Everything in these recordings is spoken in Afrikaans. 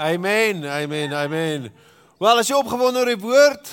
Amen. Amen. Amen. Wel, as jy opgewonde oor die woord,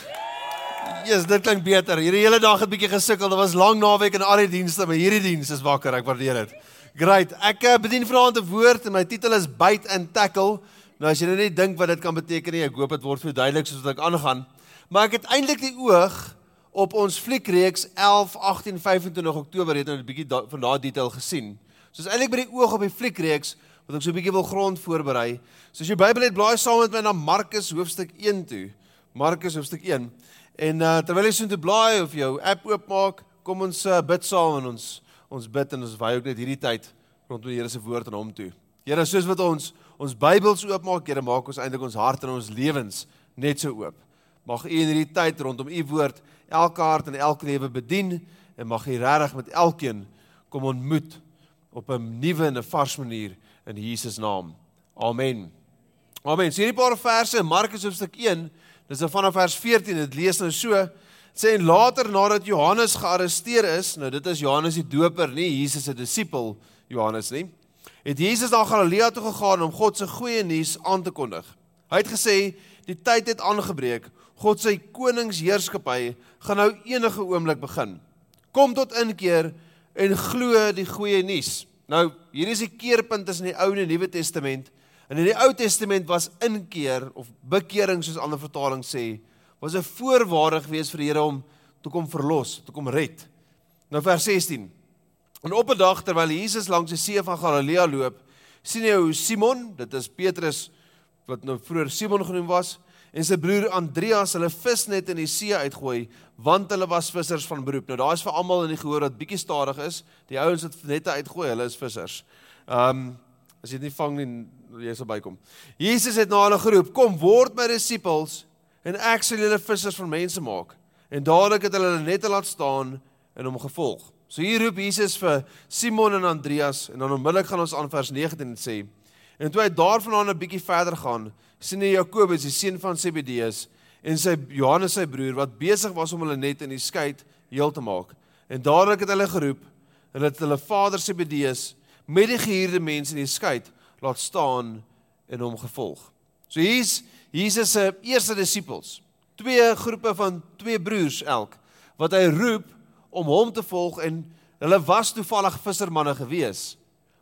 Jesus, dit klink beter. Hierdie hele dag het bietjie gesukkel. Dit was lang naweek en al die dienste, maar hierdie diens is wakker. Ek waardeer dit. Great. Ek eh, bedien vanaand 'n woord en my titel is Bite and Tackle. Nou as jy nou net dink wat dit kan beteken nie, ek hoop dit word vir duidelik soos wat ek aangaan. Maar ek het eintlik die oog op ons fliekreeks 11 18 25 Oktober het nou 'n bietjie da van daardie detail gesien. So is eintlik by die oog op die fliekreeks wat ek so 'n bietjie wil grond voorberei. So as jy Bybel het, blaai saam met my na Markus hoofstuk 1 toe. Markus hoofstuk 1. En uh, terwyl jy so toe blaai of jou app oopmaak, kom ons uh, bid saam en ons ons bid en ons wy ook net hierdie tyd rondom die Here se woord aan hom toe. Here, soos wat ons ons Bybels oopmaak, Here, maak ons eintlik ons hart en ons lewens net so oop. Mag U in hierdie tyd rondom U woord elke hart en elke lewe bedien en mag U regtig met elkeen kom ontmoet op 'n nuwe en 'n vars manier in Jesus naam. Amen. Amen. So hierdie paar verse in Markus hoofstuk 1, dis vanaf vers 14, dit lees nou so sê en later nadat Johannes gearresteer is, nou dit is Johannes die Doper, nie Jesus se disipel Johannes nie. Het Jesus na Galilea toe gegaan om God se goeie nuus aan te kondig. Hy het gesê die tyd het aangebreek. God se koningsheerskappy gaan nou enige oomblik begin. Kom tot inkeer en glo die goeie nuus. Nou, hier is die keerpunt tussen die Ou en die Nuwe Testament. En in die Ou Testament was inkeer of bekering soos ander vertalings sê, was 'n voorwaarde gewees vir die Here om te kom verlos, te kom red. Nou vers 16. En op 'n dag terwyl Jesus langs die see van Galilea loop, sien hy hoe Simon, dit is Petrus wat nou vroeër Simon genoem was, en sy broer Andreas hulle visnet in die see uitgooi want hulle was vissers van beroep. Nou daar is vir almal in die gehoor wat bietjie stadig is. Die ouens wat nette uitgooi, hulle is vissers. Ehm um, as jy dit nie vang nie, jy sal bykom. Jesus het na hulle geroep: "Kom, word my disippels en ek sal julle vissers van mense maak." En dadelik het hulle hulle nette laat staan en hom gevolg. So hier roep Jesus vir Simon en Andreas en dan onmiddellik gaan ons aan vers 19 en sê: "En toe hy daarvandaan 'n bietjie verder gaan, sien hy Jakobus, die seun van Zebedeus, en sy Johannes sy broer wat besig was om hulle net in die skei heel te maak. En dadelik het hulle geroep en het hulle vader Zebedeus met die gehuurde mense in die skei laat staan en hom gevolg. So hier's Jesus se eerste disippels, twee groepe van twee broers elk wat hy roep om hom te volg en hulle was toevallig vissermanne gewees.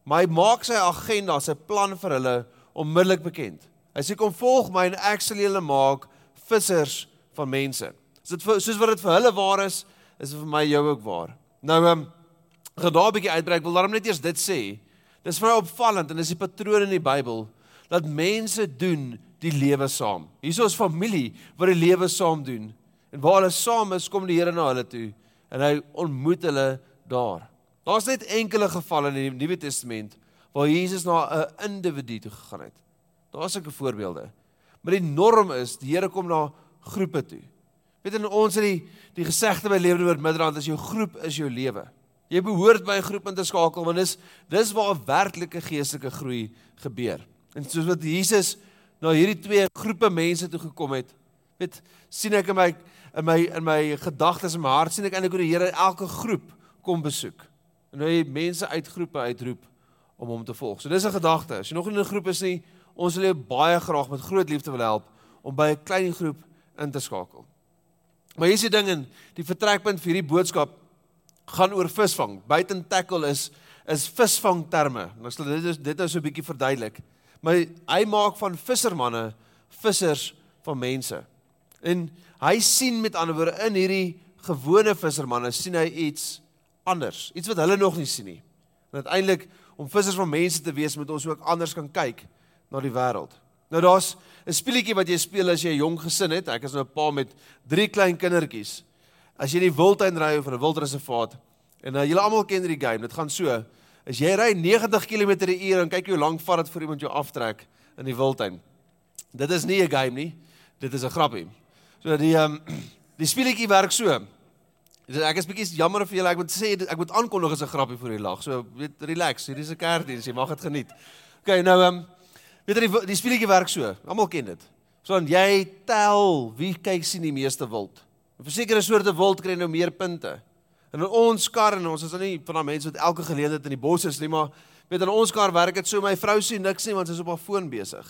Maar hy maak sy agenda, sy plan vir hulle onmiddellik bekend. Hy sê kom volg my en ek sal julle maak vissers van mense. As dit soos wat dit vir hulle waar is, is dit vir my jou ook waar. Nou ehm um, gaan daar 'n bietjie uitbrei. Ek wil daarom net eers dit sê. Dis vir my opvallend en dis die patroon in die Bybel dat mense doen die lewe saam. Hierso is familie wat die lewe saam doen. En waar hulle saam is, kom die Here na hulle toe en hy ontmoet hulle daar. Daar's net enkele gevalle in die Nuwe Testament waar Jesus na 'n individu toe gegaan het. Daar's sulke voorbeelde. Maar die norm is die Here kom na groepe toe. Weet in ons in die die gesegde by Lewe oor Midrand is jou groep is jou lewe. Jy behoort by 'n groep in te skakel want dis dis waar 'n werklike geestelike groei gebeur. En soos wat Jesus na hierdie twee groepe mense toe gekom het, weet sien ek in my in my in my gedagtes en my hart sien ek eintlik hoe die Here elke groep kom besoek. En hy mense uit groepe uitroep om hom te volg. So dis 'n gedagte. As jy nog in 'n groep is nie, ons wil jou baie graag met groot liefde wil help om by 'n klein groep in te skakel. Maar hier is die ding en die vertrekpunt vir hierdie boodskap gaan oor visvang. Buiten tackle is is visvang terme. Nou sal dit dit nou so 'n bietjie verduidelik. Maar hy maak van vissermanne vissers van mense. En hy sien met ander woorde in hierdie gewone vissermanne sien hy iets anders, iets wat hulle nog nie sien nie. En uiteindelik om vissers van mense te wees moet ons ook anders kan kyk na die wêreld. Nou daar's 'n speletjie wat jy speel as jy 'n jong gesin het. Ek is nou 'n pa met 3 klein kindertjies. As jy in die wildtuin ry of in 'n wildreservaat en uh, julle almal ken die game, dit gaan so. As jy ry 90 km/h en kyk hoe lank vat dit vir iemand jou aftrek in die wildtuin. Dit is nie 'n game nie. Dit is 'n grappie. So die ehm um, die speletjie werk so. Ek is bietjie jammer vir julle. Ek moet sê ek moet aankondig as 'n grappie vir die lag. So weet relax. Hierdie is 'n kerkdiens. Jy mag dit geniet. OK, nou ehm um, Weet jy die, die speletjie werk so. Almal ken dit. Dan jy tel wie kyk sien die meeste wild. En vir sekere soorte wild kry nou meer punte. En in ons kar en ons is nou nie van daai mense wat elke geleentheid in die bos is nie, maar weet in ons kar werk dit so my vrou sien niks nie want sy is op haar foon besig.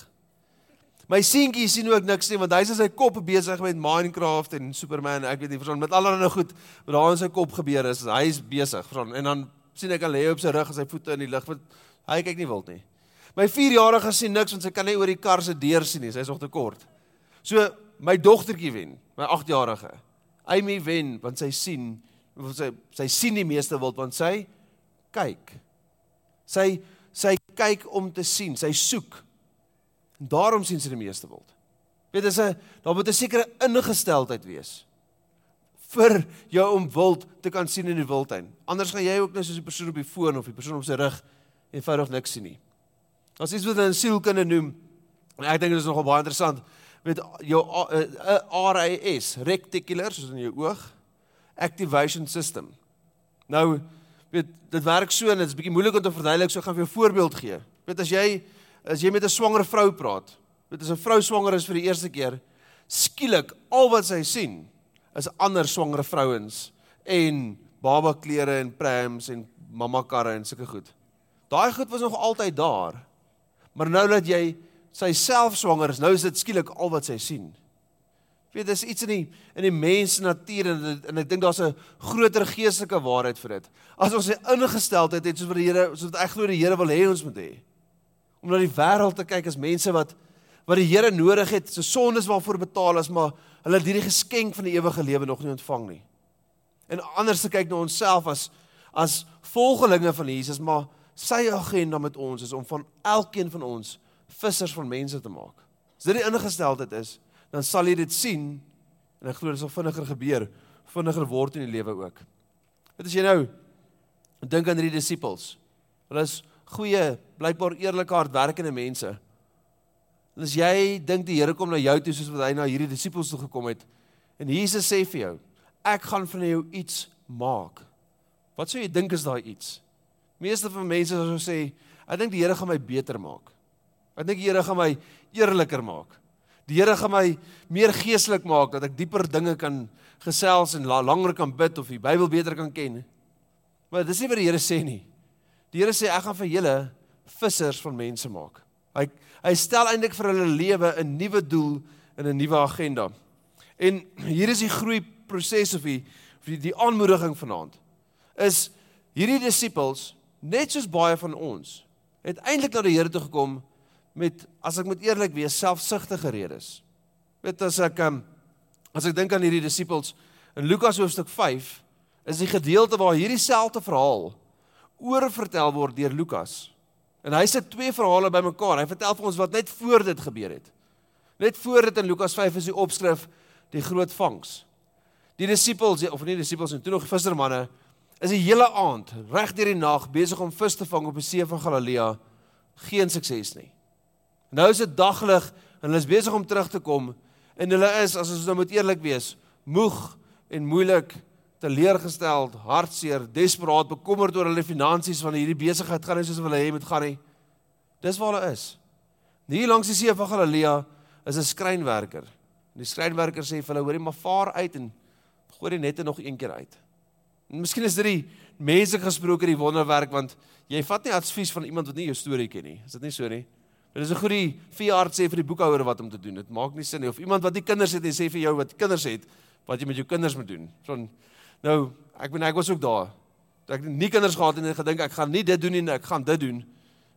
My seentjie sien ook niks nie want hy's in sy kop besig met Minecraft en Superman, ek weet nie, verstaan met allerlei goed wat daar in sy kop gebeur is. Hy's besig, verstaan. En dan sien ek hy lê op sy rug en sy voete in die lug want hy kyk nie wild nie. My 4-jarige sien niks want sy kan nie oor die kar se deur sien nie. Sy's nog te kort. So my dogtertjie wen, my 8-jarige. Amy wen want sy sien sy sy sien die meeste wild want sy kyk. Sy sy kyk om te sien, sy soek. En daarom sien sy die meeste wild. Weet as 'n daar moet 'n sekere ingesteldheid wees vir jou om wild te kan sien in die wildtuin. Anders gaan jy ook net soos die persoon op die foon of die persoon op sy rug eenvoudig niks sien nie. As iets wat 'n sielkunde noem, en ek dink dit is nogal baie interessant, weet jou RAS, reticular soos in jou oog, activation system. Nou weet dit werk so en dit is bietjie moeilik om te verduidelik, so ek gaan vir jou 'n voorbeeld gee. Weet as jy as jy met 'n swanger vrou praat, weet as 'n vrou swanger is vir die eerste keer, skielik al wat sy sien is ander swanger vrouens en baba klere en prams en mamma karre en sulke goed. Daai goed was nog altyd daar. Maar nou dat jy sy self swanger is, nou is dit skielik al wat sy sien. Weet, dis iets in die in die mens natuur en en ek dink daar's 'n groter geestelike waarheid vir dit. As ons 'n ingesteldheid het soos wat die Here, soos wat ek glo die Here wil hê ons moet hê. Om na die wêreld te kyk as mense wat wat die Here nodig het, se sondes waarvoor betaal is, maar hulle het hierdie geskenk van die ewige lewe nog nie ontvang nie. En anders te kyk na onsself as as volgelinge van Jesus, maar sy agenda met ons is om van elkeen van ons vissers van mense te maak. As dit die ingesteldheid is, dan sal jy dit sien en ek glo dit sal vinniger gebeur, vinniger word in die lewe ook. Wat as jy nou dink aan hierdie disippels? Hulle is goeie, blykbaar eerlike, hardwerkende mense. En as jy dink die Here kom na jou toe soos wat hy na hierdie disippels toe gekom het en Jesus sê vir jou, ek gaan van jou iets maak. Wat sou jy dink is daai iets? Meeste van mense sou sê, ek dink die Here gaan my beter maak. Ek dink die Here gaan my eerliker maak. Die Here gaan my meer geestelik maak dat ek dieper dinge kan gesels en langer kan bid of die Bybel beter kan ken. Maar dis nie wat die Here sê nie. Die Here sê ek gaan vir julle vissers van mense maak. Hy hy stel eintlik vir hulle lewe 'n nuwe doel en 'n nuwe agenda. En hier is die groei proses of die of die, die aanmoediging vanaand. Is hierdie disippels net soos baie van ons het eintlik na die Here toe gekom met as ek moet eerlik wees selfsugtige redes. Weet as ek um, as ek dink aan hierdie disippels in Lukas hoofstuk 5 is die gedeelte waar hierdie selfde verhaal oorvertel word deur Lukas. En hy sit twee verhale bymekaar. Hy vertel vir ons wat net voor dit gebeur het. Net voor dit in Lukas 5 is die opskrif die groot vangs. Die disippels of nie disippels en toe nog vissermanne is die hele aand reg deur die nag besig om vis te vang op die see van Galilea. Geen sukses nie. Nou is dit daglig en hulle is besig om terug te kom en hulle is as ons nou moet eerlik wees, moeg en moeilik, teleurgesteld, hartseer, desperaat, bekommerd oor hulle finansies van hierdie besigheid gaan nie soos hulle hê moet gaan nie. Dis waar hulle is. Hier langs die see van Galilea is 'n skrynwerker. En die skrynwerker sê vir hulle: "Hoorie, maar vaar uit en gooi die nette nog een keer uit." En miskien is dit die mense gesproke die wonderwerk want jy vat nie advies van iemand wat nie jou storie ken nie. Is dit nie so nie? Dit is 'n goeie veearts sê vir die boekhouer wat om te doen. Dit maak nie sin nie of iemand wat nie kinders het en sê vir jou wat kinders het wat jy met jou kinders moet doen. So nou, ek bedoel ek was ook daar. Ek het nie kinders gehad en ek gedink ek gaan nie dit doen nie, ek gaan dit doen.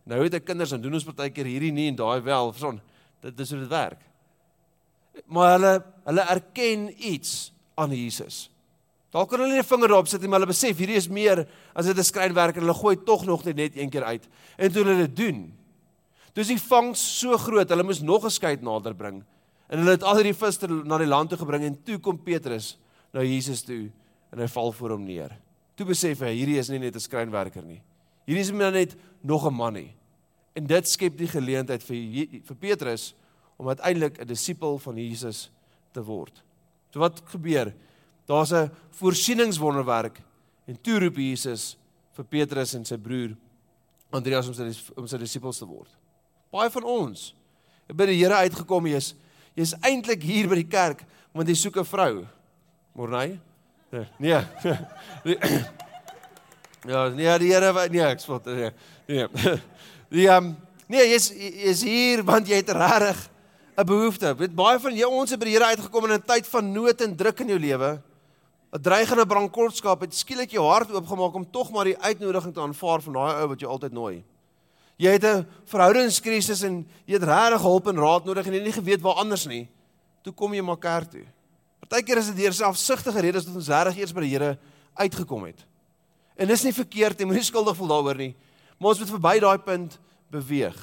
Nou het ek kinders en doen ons partykeer hierdie nie en daai wel. So dit is hoe dit werk. Maar hulle hulle erken iets aan Jesus. Dalk kan hulle nie 'n vinger daarop sit nie, maar hulle besef hierdie is meer as dit 'n skrynwerker. Hulle gooi tog nog net een keer uit. En toe hulle dit doen, Dis die vangs so groot, hulle moes nog 'n skei nader bring. En hulle het al hierdie vis na die land toe gebring en toe kom Petrus na Jesus toe en hy val voor hom neer. Toe besef hy hierdie is nie net 'n skrynwerker nie. Hierdie is net nog 'n man nie. En dit skep die geleentheid vir vir Petrus om uiteindelik 'n disipel van Jesus te word. So wat gebeur? Daar's 'n voorsieningswonderwerk en toe roep Jesus vir Petrus en sy broer Andreas om sy om sy disipels te word. Baie van ons het by die Here uitgekom, jy's jy's eintlik hier by die kerk want jy soek 'n vrou. Morney? Nee. Nee. Ja, nee, die Here nee, ek spot nee. Nee. Die ehm um, nee, jy's jy's hier want jy het regtig 'n behoefte. Weet baie van jou ons het by die Here uitgekom in 'n tyd van nood en druk in jou lewe. 'n Dreigende brandkortskap het skielik jou hart oopgemaak om tog maar die uitnodiging te aanvaar van daai ou wat jou altyd nooi. Jy het 'n verhoudingskrisis en jy het regtig hulp en raad nodig en jy het nie geweet waar anders nie. Toe kom jy maar kerk toe. Partykeer is dit deur selfsugtige redes dat ons regtig eers by die Here uitgekom het. En dis nie verkeerd nie, moenie skuldig voel daaroor nie. Maar ons moet verby daai punt beweeg.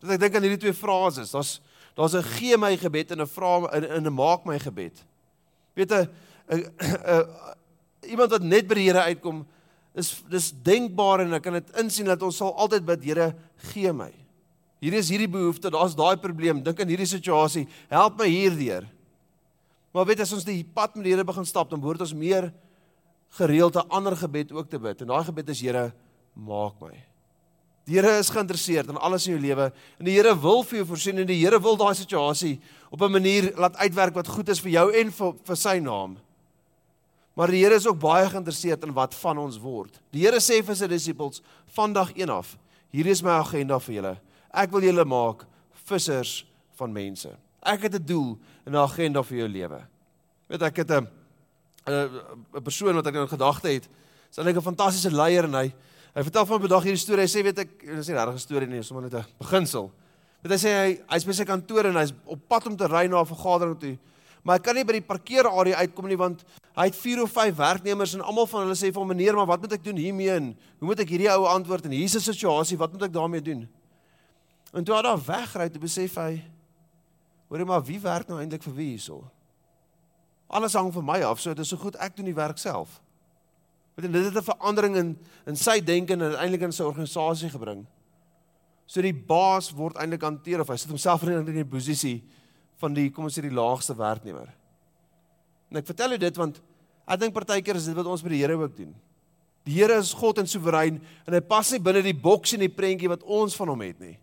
Dat ek dink aan hierdie twee frases. Daar's daar's 'n gee my gebed en 'n vra in 'n maak my gebed. Weet 'n iemand wat net by die Here uitkom, is dis denkbaar en ek kan dit insien dat ons sal altyd bid Here gee my. Hier is hierdie behoefte, daar's daai probleem, dink aan hierdie situasie, help my hierdeur. Maar weet as ons die pad met die Here begin stap, dan behoort ons meer gereeld 'n ander gebed ook te bid. En daai gebed is Here, maak my. Die Here is geïnteresseerd in alles in jou lewe en die Here wil vir jou voorsien en die Here wil daai situasie op 'n manier laat uitwerk wat goed is vir jou en vir, vir sy naam. Maar die Here is ook baie geïnteresseerd in wat van ons word. Die Here sê vir sy disippels van dag 1 af: "Hier is my agenda vir julle. Ek wil julle maak vissers van mense. Ek het 'n doel en 'n agenda vir jou lewe." Weet ek het 'n 'n persoon wat ek nou in gedagte het. Dis eintlik 'n fantastiese leier en hy hy vertel van 'n dag hierdie storie. Hy sê weet ek, dis nie 'n regte storie nie, sommer net 'n beginsel. Weet hy sê hy hy's by sy kantoor en hy's op pad om te ry na 'n vergadering toe maar hy kan nie by die parkeerarea uitkom nie want hy het 4 of 5 werknemers en almal van hulle sê vir hom meneer maar wat moet ek doen hiermee en hoe moet ek hierdie ou antwoord en hier's 'n situasie wat moet ek daarmee doen? En toe hy daar wegry toe besef hy hoorie maar wie werk nou eintlik vir wie hierso? Alles hang van my af so dit is so goed ek doen die werk self. Want dit het 'n verandering in in sy denke en uiteindelik in sy organisasie gebring. So die baas word eintlik hanteer of hy sit homself in 'n posisie van die kom ons sê die laagste werknemer. En ek vertel jou dit want ek dink partykeer is dit wat ons by die Here ook doen. Die Here is God en soewerein en hy pas nie binne die boks en die prentjie wat ons van hom het nie.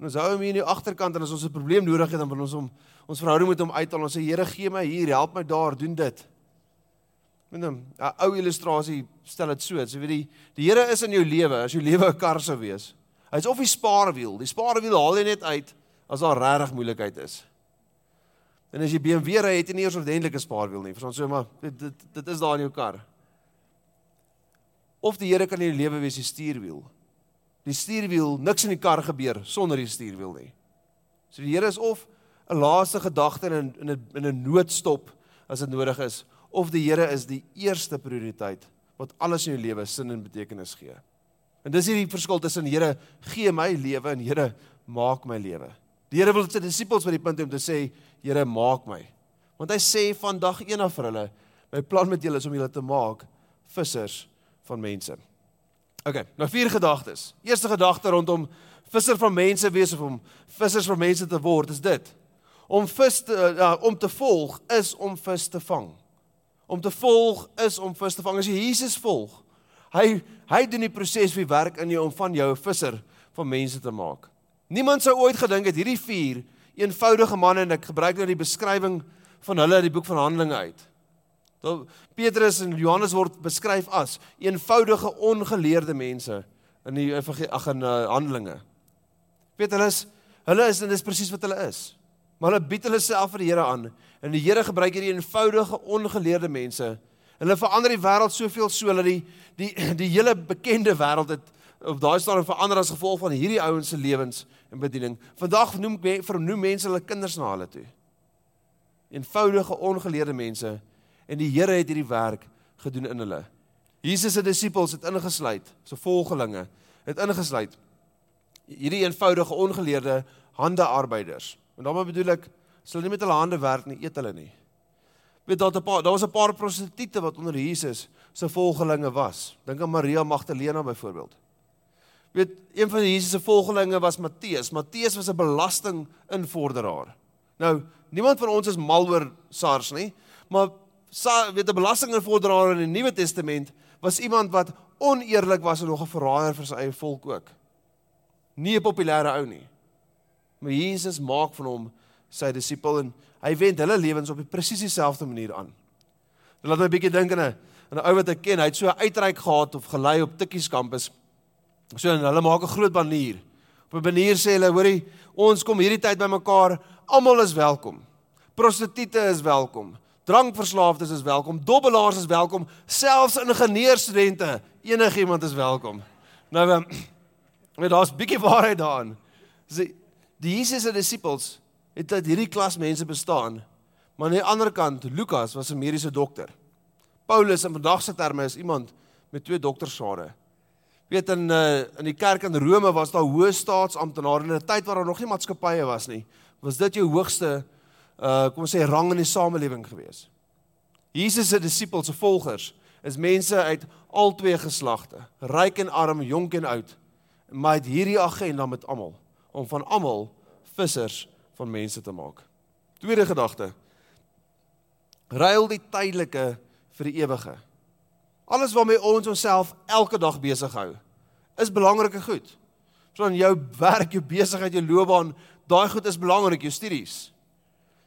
En ons hou hom hier in die agterkant en as ons 'n probleem nodig het dan wil ons hom ons verhouding met hom uithaal. Ons sê Here gee my hier, help my daar, doen dit. Met 'n ou illustrasie stel dit so, so weet die die Here is in jou lewe as jou lewe 'n kar sou wees. Hy's of die spaarwiel. Die spaarwiel haal jy net uit as daar regtig moeilikheid is. En as jy BMW ry, het jy nie eers ordentlike spaarwiel nie. Verstaan so maar dit dit dit is daar in jou kar. Of die Here kan in jou lewe wees die stuurwiel. Die stuurwiel, niks in die kar gebeur sonder die stuurwiel nie. So die Here is of 'n laaste gedagte in in 'n in 'n noodstop as dit nodig is, of die Here is die eerste prioriteit wat alles in jou lewe sin en betekenis gee. En dis hierdie verskil tussen Here gee my lewe en Here maak my lewe. Die Here wil sy disippels by die punt om te sê, Here, maak my. Want hy sê van dag 1 af vir hulle, my plan met julle is om julle te maak vissers van mense. OK, nou vier gedagtes. Eerste gedagte rondom visser van mense wees of om vissers van mense te word is dit. Om vis te uh, om te volg is om vis te vang. Om te volg is om vis te vang. As jy Jesus volg, hy hy doen die proses wie werk in jou om van jou 'n visser van mense te maak. Niemand sou ooit gedink het hierdie vier eenvoudige manne en ek gebruik nou die beskrywing van hulle uit die boek van Handelinge uit. Dat Petrus en Johannes word beskryf as eenvoudige ongeleerde mense in die ag in uh, Handelinge. Weet hulle is hulle is en dis presies wat hulle is. Maar hulle bied hulle self vir die Here aan en die Here gebruik hierdie eenvoudige ongeleerde mense. Hulle verander die wêreld soveel so dat die die die hele bekende wêreld het op daai stadium verander as gevolg van hierdie ouens se lewens en bediening. Vandag noem vernoem mense hulle kinders na hulle toe. Eenvoudige ongeleerde mense en die Here het hierdie werk gedoen in hulle. Jesus se disippels het ingesluit, so volgelinge het ingesluit. Hierdie eenvoudige ongeleerde handearbeiders. En daarmee bedoel ek, hulle nie met hulle hande werk nie, eet hulle nie. Weet daar 'n paar daar was 'n paar prostituie wat onder Jesus se volgelinge was. Dink aan Maria Magdalena byvoorbeeld weet een van Jesus se volgelinge was Matteus. Matteus was 'n belastinginvorderaar. Nou, niemand van ons is mal oor SARS nie, maar sa weet 'n belastinginvorderaar in die Nuwe Testament was iemand wat oneerlik was en nog 'n verraaier vir sy eie volk ook. Nie 'n populêre ou nie. Maar Jesus maak van hom sy disipel en hy wend hulle lewens op presies dieselfde manier aan. Dit laat my 'n bietjie dink aan 'n 'n ou wat ek ken, hy het so 'n uitreik gehad of gelei op Tikkies kampus. So hulle maak 'n groot banier. Op 'n banier sê hulle, hoorie, ons kom hierdie tyd bymekaar, Almal is welkom. Prostituie is welkom. Drankverslaafdes is welkom. Dobbelaars is welkom. Selfs ingenieurstudente, enigiemand is welkom. Nou, um, daar's bietjie waarheid daarin. Sê die Jesus se disippels het uit hierdie klas mense bestaan. Maar aan die ander kant, Lukas was 'n mediese dokter. Paulus in vandag se terme is iemand met twee doktorsgrade. Weet in uh, in die kerk in Rome was daar hoë staatsamptenare in 'n tyd waar daar nog nie maatskappye was nie. Was dit jou hoogste uh kom ons sê rang in die samelewing gewees? Jesus se disippels se volgers is mense uit al twee geslagte, ryk en arm, jonk en oud. Maar het hierdie agenda met almal om van almal vissers van mense te maak. Tweede gedagte. Ruil die tydelike vir die ewige. Alles waarmee ons onsself elke dag besig hou, is belangrike goed. So in jou werk, jou besigheid, jou loopbaan, daai goed is belangrik, jou studies,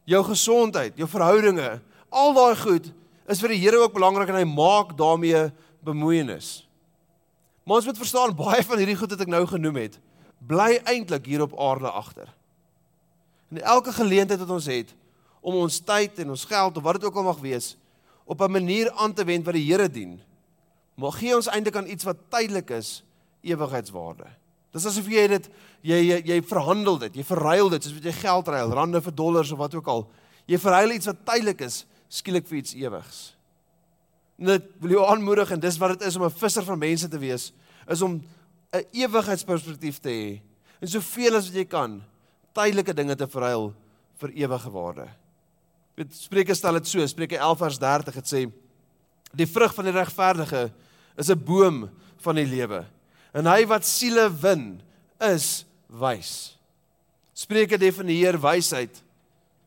jou gesondheid, jou verhoudinge, al daai goed is vir die Here ook belangrik en hy maak daarmee bemoeienis. Maar ons moet verstaan baie van hierdie goed wat ek nou genoem het, bly eintlik hier op aarde agter. En elke geleentheid wat ons het om ons tyd en ons geld of wat dit ook al mag wees, op 'n manier aan te wend wat die Here dien, maar gee ons eintlik aan iets wat tydelik is, ewigheidswaarde. Dis asof jy dit jy jy, jy verhandel dit, jy verruil dit soos wat jy geld ruil, rande vir dollars of wat ook al. Jy verruil iets wat tydelik is skielik vir iets ewigs. Net wil jou aanmoedig en dis wat dit is om 'n visser van mense te wees, is om 'n ewigheidsperspektief te hê en soveel as wat jy kan tydelike dinge te verruil vir ewige waarde. Dit Spreuke stel dit so, Spreuke 11 vers 30 het sê die vrug van die regverdige is 'n boom van die lewe. En hy wat siele win is wys. Spreuke definieer wysheid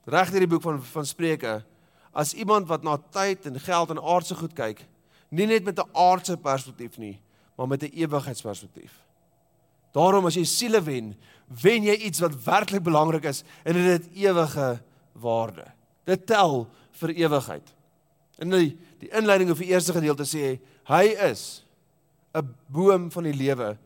reg deur die boek van van Spreuke as iemand wat na tyd en geld en aardse goed kyk, nie net met 'n aardse perspektief nie, maar met 'n ewigheidsperspektief. Daarom as jy siele wen, wen jy iets wat werklik belangrik is en dit het ewige waarde. Dit tel vir ewigheid. In die die inleiding of die eerste gedeelte sê hy is 'n boom van die lewe.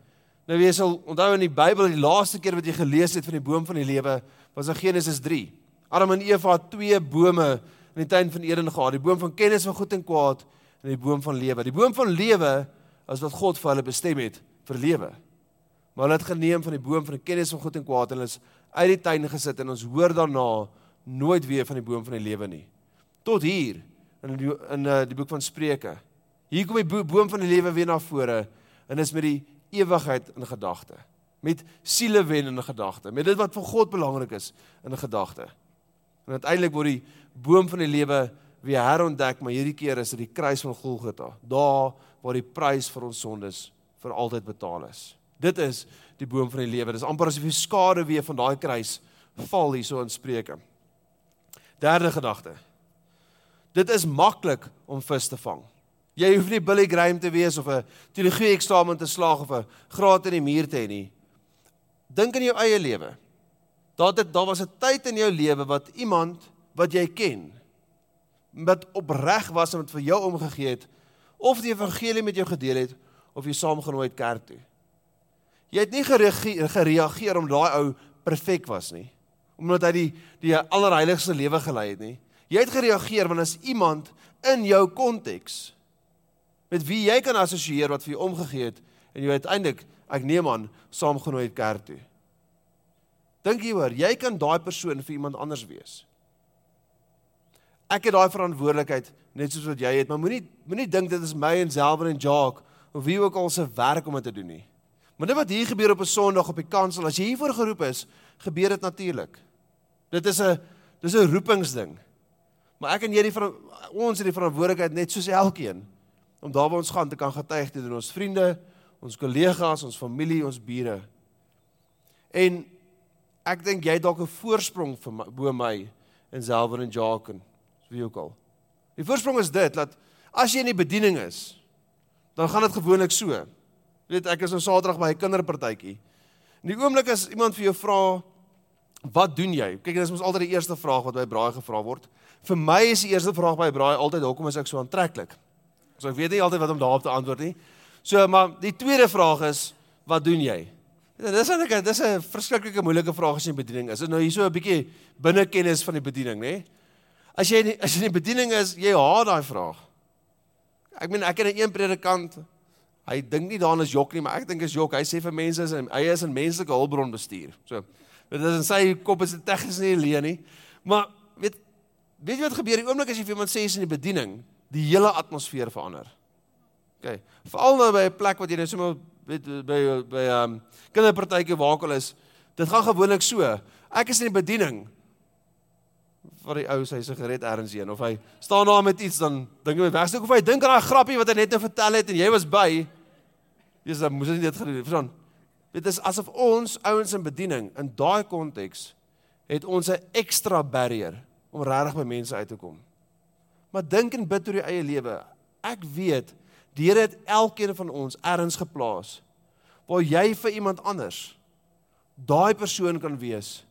Nou jy sal onthou in die Bybel die laaste keer wat jy gelees het van die boom van die lewe was in Genesis 3. Adam en Eva het twee bome in die tuin van Eden gehad, die boom van kennis van goed en kwaad en die boom van lewe. Die boom van lewe is wat God vir hulle bestem het vir lewe. Maar hulle het geneem van die boom van die kennis van goed en kwaad en hulle is uit die tuin gesit en ons hoor daarna nooit weer van die boom van die lewe nie. Tot hier in die, in uh, die boek van Spreuke. Hier kom die boom van die lewe weer na vore en is met die ewigheid in gedagte. Met siele wen in gedagte, met dit wat vir God belangrik is in gedagte. En uiteindelik word die boom van die lewe weer herontdek, maar hierdie keer is dit die kruis van Golgotha, daar waar die prys vir ons sondes vir altyd betaal is. Dit is die boom van die lewe. Dis amper asof die skade weer van daai kruis val hierso in Spreuke. Derde gedagte. Dit is maklik om vis te vang. Jy hoef nie Billy Graham te wees of 'n teologie eksamen te slaag of 'n graad in die muur te hê nie. Dink aan jou eie lewe. Daar het daar was 'n tyd in jou lewe wat iemand wat jy ken wat opreg was en wat vir jou omgegee het of die evangelie met jou gedeel het of jy saamgenooi het kerk toe. Jy het nie gereageer om daai ou perfek was nie omdat hy die die allerheiligste lewe gelei het nie. Jy het gereageer want as iemand in jou konteks met wie jy kan assosieer wat vir jou omgegee het en jy uiteindelik ek neem aan saamgenooi het kerk toe. Dink hoor, jy kan daai persoon vir iemand anders wees. Ek het daai verantwoordelikheid net soos wat jy het, maar moenie moenie dink dit is my en Zelwer en Jacques of wie ook al se werk om dit te doen nie. Maar dit wat hier gebeur op 'n Sondag op die kansel, as jy hiervoor geroep is, gebeur dit natuurlik. Dit is 'n dis 'n roepingsding. Maar ek en jy die ons het die verantwoordelikheid net soos elkeen om daar waar ons gaan te kan getuig teenoor ons vriende, ons kollegas, ons familie, ons bure. En ek dink jy het dalk 'n voorsprong vir my, bo my en Zelwer en Jacques, wie ook al. Die voorsprong is dit dat as jy in die bediening is, dan gaan dit gewoonlik so. Jy weet ek is op Saterdag by 'n kinderpartytjie. In die oomblik as iemand vir jou vra Wat doen jy? Kyk, dit is mos altyd die eerste vraag wat by braai gevra word. Vir my is die eerste vraag by braai altyd hoekom is ek so aantreklik? So ek weet nie altyd wat om daarop te antwoord nie. So, maar die tweede vraag is wat doen jy? En dis eintlik dis 'n verskriklike moeilike vraag as jy in bediening is. En nou hierso 'n bietjie binnekennis van die bediening, nê? As jy nie, as jy in die bediening is, jy haat daai vraag. Ek meen ek het aan een predikant hy dink nie daaraan is jok nie, maar ek dink is jok. Hy sê vir mense is hy is 'n menslike hulpbron bestuur. So dit is in sy kop is dit tegnies nie leë nie. Maar weet weet jy wat gebeur die oomblik as jy vir iemand sê is in die bediening, die hele atmosfeer verander. OK. Veral nou by 'n plek wat jy nou sommer weet by by ehm um, kinderpartytjie waar ook al is, dit gaan gewoonlik so. Ek is in die bediening vir die ou sy sigaret ergens heen of hy staan daar met iets dan dink hy wegsteek of hy dink aan daai grappie wat hy net nou vertel het en jy was by. Sê moes nie dit gedoen het. Verstaan? Dit is asof ons ouens in bediening in daai konteks het ons 'n ekstra barrier om regtig by mense uit te kom. Maar dink en bid oor jou eie lewe. Ek weet die Here het elkeen van ons ergens geplaas waar jy vir iemand anders daai persoon kan wees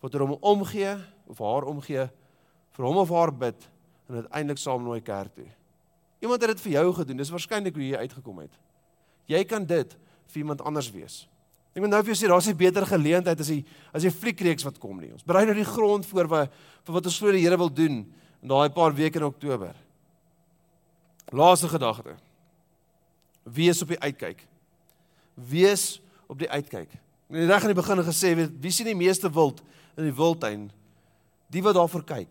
wat er hom omgee of haar omgee vir hom of haar bid en uiteindelik saam nooi kerk toe. Iemand het dit vir jou gedoen. Dis waarskynlik hoe jy uitgekom het. Jy kan dit vir iemand anders wees. Ek moet nou vir jou sê daar's 'n beter geleentheid as jy as jy fliekreeks wat kom nie. Ons berei nou die grond voor vir vir wat ons glo die Here wil doen in daai paar weke in Oktober. Laaste gedagte. Wees op die uitkyk. Wees op die uitkyk. Ek het reg aan die begin gesê, wie sien die meeste wild in die wildtuin? Die wat daarvoor kyk.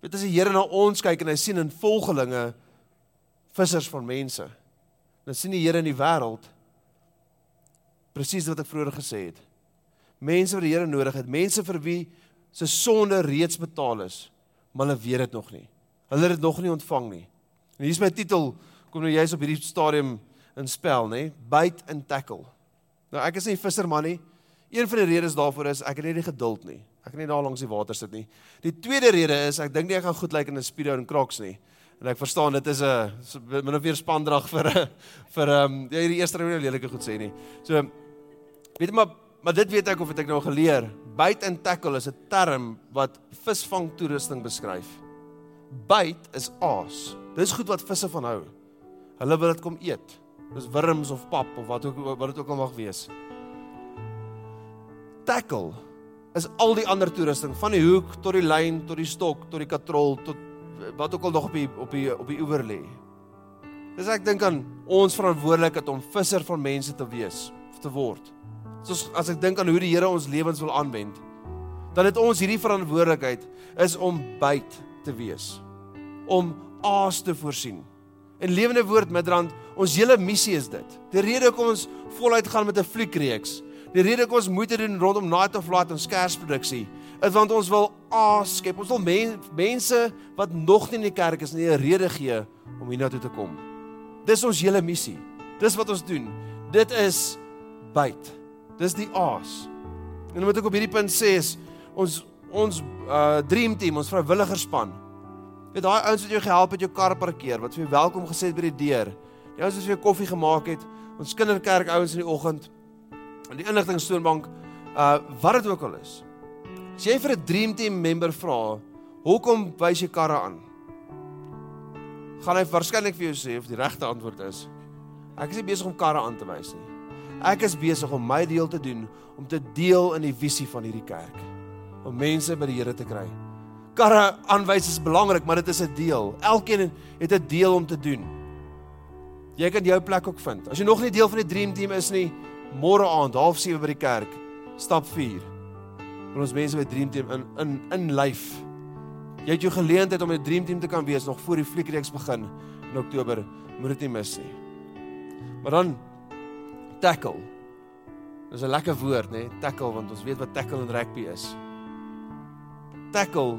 Dit is die Here na ons kyk en hy sien in volgelinge vissers van mense. Dan sien die Here in die wêreld presies wat ek vroeër gesê het. Mense wat die Here nodig het, mense vir wie se sonde reeds betaal is, maar hulle weet dit nog nie. Hulle het dit nog nie ontvang nie. En hier is my titel, kom nou jy's op hierdie stadium in spel, nê? Bite and tackle. Nou ek is nie visserman nie. Een van die redes daarvoor is ek het nie die geduld nie. Ek kan nie daar langs die water sit nie. Die tweede rede is ek dink nie ek gaan goed lyk in 'n speedo en Crocs nie. En ek verstaan dit is 'n min of meer spandrag vir vir ehm um, ja hierdie eerste rede lelike goed sê nie. So weet jy maar maar dit weet ek of het ek nou geleer. Bait and tackle is 'n term wat visvang toerusting beskryf. Bait is aas. Dis goed wat visse van hou. Hulle wil dit kom eet. Dis wurms of pap of wat ook wat dit ook al mag wees. Tackle is al die ander toerusting van die hoek tot die lyn tot die stok tot die katrol tot wat ook al nog op die op die op die oewer lê. Dis ek dink aan ons verantwoordelikheid om visser van mense te wees of te word. Soos as ek dink aan hoe die Here ons lewens wil aanwend, dan het ons hierdie verantwoordelikheid is om byt te wees. Om aas te voorsien. En lewende woord Midrand, ons hele missie is dit. Die rede hoekom ons voluit gaan met 'n fliekreeks Die rede ek ons moeite doen rondom Night of Light en skersproduksie is want ons wil askep. Ons wil men, mense wat nog nie in die kerk is nie 'n rede gee om hiernatoe te kom. Dis ons hele missie. Dis wat ons doen. Dit is byt. Dis die aas. En wat ek op hierdie punt sê is ons ons uh dream team, ons vrywilligerspan. Dit daai ouens wat jou gehelp het jou kar parkeer, wat vir jou welkom gesê het by die deur. Die ouens wat vir jou koffie gemaak het, ons kinderkerk ouens in die oggend in die inligtingstoonbank uh wat dit ook al is. As jy vir 'n dream team member vra, "Hoekom wys jy karre aan?" gaan hy waarskynlik vir jou sê of die regte antwoord is, "Ek is nie besig om karre aan te wys nie. Ek is besig om my deel te doen om te deel in die visie van hierdie kerk, om mense by die Here te kry." Karre aanwys is belangrik, maar dit is 'n deel. Elkeen het 'n deel om te doen. Jy kan jou plek ook vind. As jy nog nie deel van die dream team is nie, môre aand, 07:30 by die kerk, stap 4. Vir ons mense by Dream Team in in in lyf. Jy het jou geleentheid om 'n Dream Team te kan wees nog voor die fliekreeks begin in Oktober. Moet dit nie mis nie. Maar dan tackle. Dis 'n lekker woord, nê? Tackle want ons weet wat tackle in rugby is. Tackle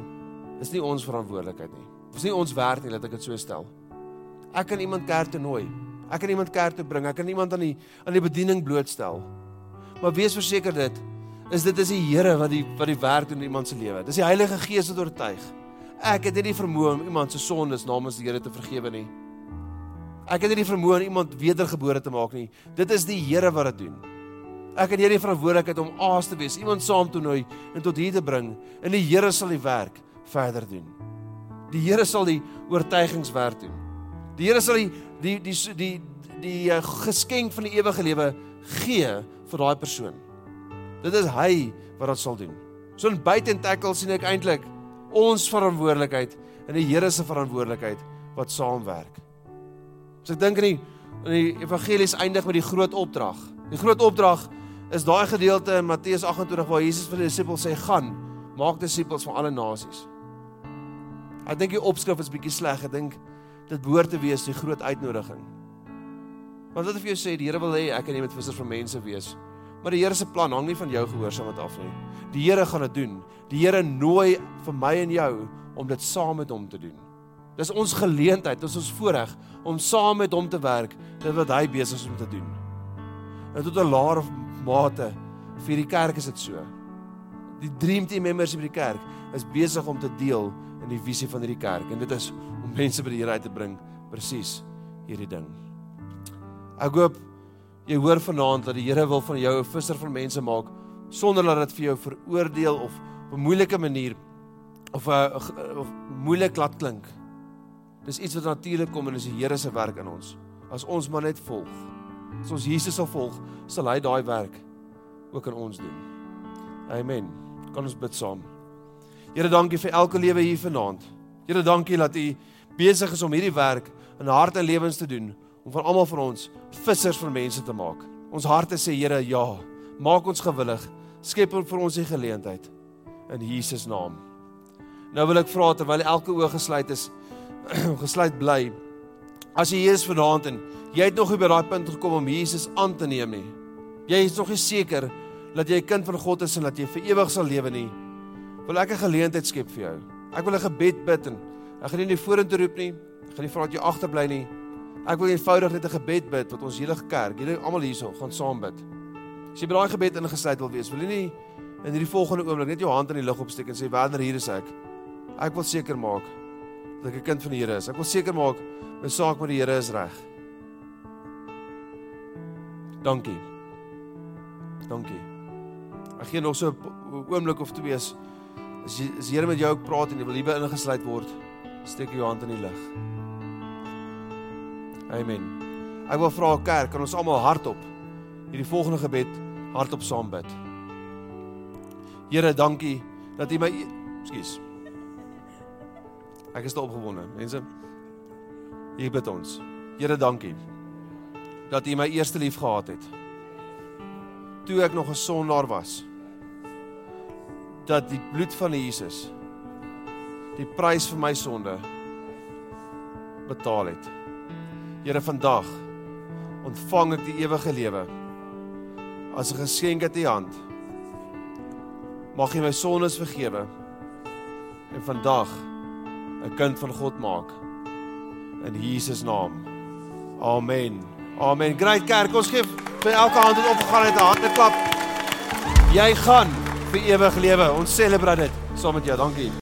is nie ons verantwoordelikheid nie. Dit is nie ons werk nie, laat ek dit so stel. Ek kan iemand kerk toe nooi. Ek kan iemand kerk toe bring. Ek kan iemand aan die aan die bediening blootstel. Maar wees verseker dit is dit is die Here wat die wat die werk doen in iemand se lewe. Dis die Heilige Gees wat oortuig. Ek het nie die vermoë om iemand se sondes namens die Here te vergewe nie. Ek het nie die vermoë om iemand wedergebore te maak nie. Dit is die Here wat dit doen. Ek het hierdie verantwoordelikheid om aas te wees, iemand saam te nooi en tot hier te bring en die Here sal die werk verder doen. Die Here sal die oortuigingswerk doen. Die Here sal die die die die die, die uh, geskenk van die ewige lewe gee vir daai persoon. Dit is hy wat dit sal doen. So in buite en tackle sien ek eintlik ons verantwoordelikheid en die Here se verantwoordelikheid wat saamwerk. So ek dink in die in die evangelies eindig met die groot opdrag. Die groot opdrag is daai gedeelte in Matteus 28 waar Jesus vir die disippels sê: "Gaan, maak disippels van alle nasies." Ek dink die opskrif is bietjie sleg. Ek dink dit behoort te wees die groot uitnodiging. Want wat as jy sê die Here wil hê ek en jy moet vissers van mense wees? Maar die Here se plan hang nie van jou gehoorsaamheid af nie. Die Here gaan dit doen. Die Here nooi vir my en jou om dit saam met hom te doen. Dis ons geleentheid, dis ons voorreg om saam met hom te werk, dit wat hy besig is om te doen. En tot 'n laer mate vir die kerk is dit so. Die dream team members by die kerk is besig om te deel in die visie van hierdie kerk en dit is om mense by die Here uit te bring presies hierdie ding. Ek hoop jy hoor vanaand dat die Here wil van jou 'n visser van mense maak sonder dat dit vir jou veroordeel of op 'n moeilike manier of 'n of moeilik laat klink. Dis iets wat natuurlik kom en dis die Here se werk in ons. As ons maar net volg. As ons Jesus sal volg, sal hy daai werk ook in ons doen. Amen. Kan ons bid saam. Here, dankie vir elke lewe hier vanaand. Here, dankie dat U besig is om hierdie werk in harte en lewens te doen om van almal van ons vissers van mense te maak. Ons harte sê Here, ja. Maak ons gewillig. Skep vir ons die geleentheid in Jesus naam. Nou wil ek vra terwyl elke oog gesluit is, gesluit bly. As jy hier is vanaand en jy het nog nie by daai punt gekom om Jesus aan te neem nie. Jy is nog nie seker dat jy 'n kind van God is en dat jy vir ewig sal lewe nie. Wil ek 'n geleentheid skep vir jou. Ek wil 'n gebed bid en ek gaan nie vorentoe roep nie. Ek gaan nie vra dat jy agterbly nie. Ek wil eenvoudig net 'n gebed bid wat ons hele kerk, julle almal hierso gaan saam bid. As jy by daai gebed ingesluit wil wees, wil jy nie in hierdie volgende oomblik net jou hand in die lug opsteek en sê, "Wanneer hier is ek?" Ek wil seker maak dat ek 'n kind van die Here is. Ek wil seker maak my saak met die Here is reg. Dankie. Dankie. Ek gee nog so 'n oomblik of twee as as die Here met jou ook praat en jy wil hierby ingesluit word, steek jou hand in die lug. Amen. Ek wil vra kerk, kan ons almal hardop hierdie volgende gebed hardop saam bid. Here, dankie dat U my Ekskuus. Ek is te opgewonde. Mense, hier bid ons. Here, dankie dat U my eerste lief gehad het. Toe ek nog 'n sondaar was. Dat die bloed van Jesus die prys vir my sonde betaal het. Here, vandag ontvang ek die ewige lewe as 'n geskenk uit U hand. Mag U my sondes vergewe en vandag 'n kind van God maak in Jesus naam. Amen. Amen. Great kerk, ons gee vir elke hand wat opgegaan het 'n hande klap. Jy gaan vir ewig lewe. Ons celebrate dit saam met jou. Dankie.